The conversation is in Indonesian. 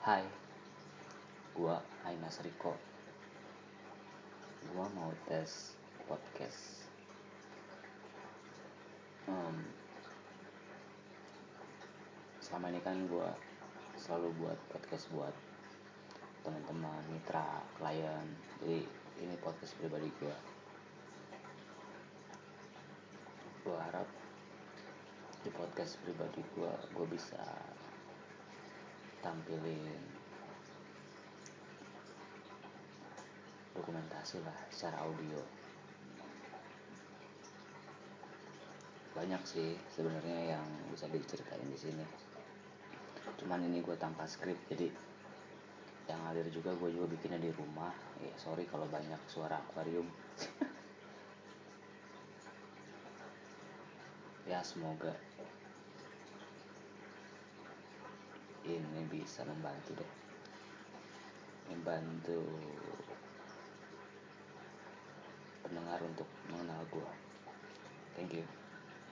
Hai, gua Ainas Riko. Gua mau tes podcast. Um, selama ini kan gua selalu buat podcast buat teman-teman, mitra, klien. Jadi ini podcast pribadi gua. Gua harap di podcast pribadi gua, gua bisa tampilin dokumentasi lah secara audio. Banyak sih sebenarnya yang bisa diceritain di sini. Cuman ini gue tanpa skrip jadi yang ngalir juga gue juga bikinnya di rumah. Ya sorry kalau banyak suara akuarium. Ya semoga ini bisa membantu deh. Membantu pendengar untuk mengenal gue thank you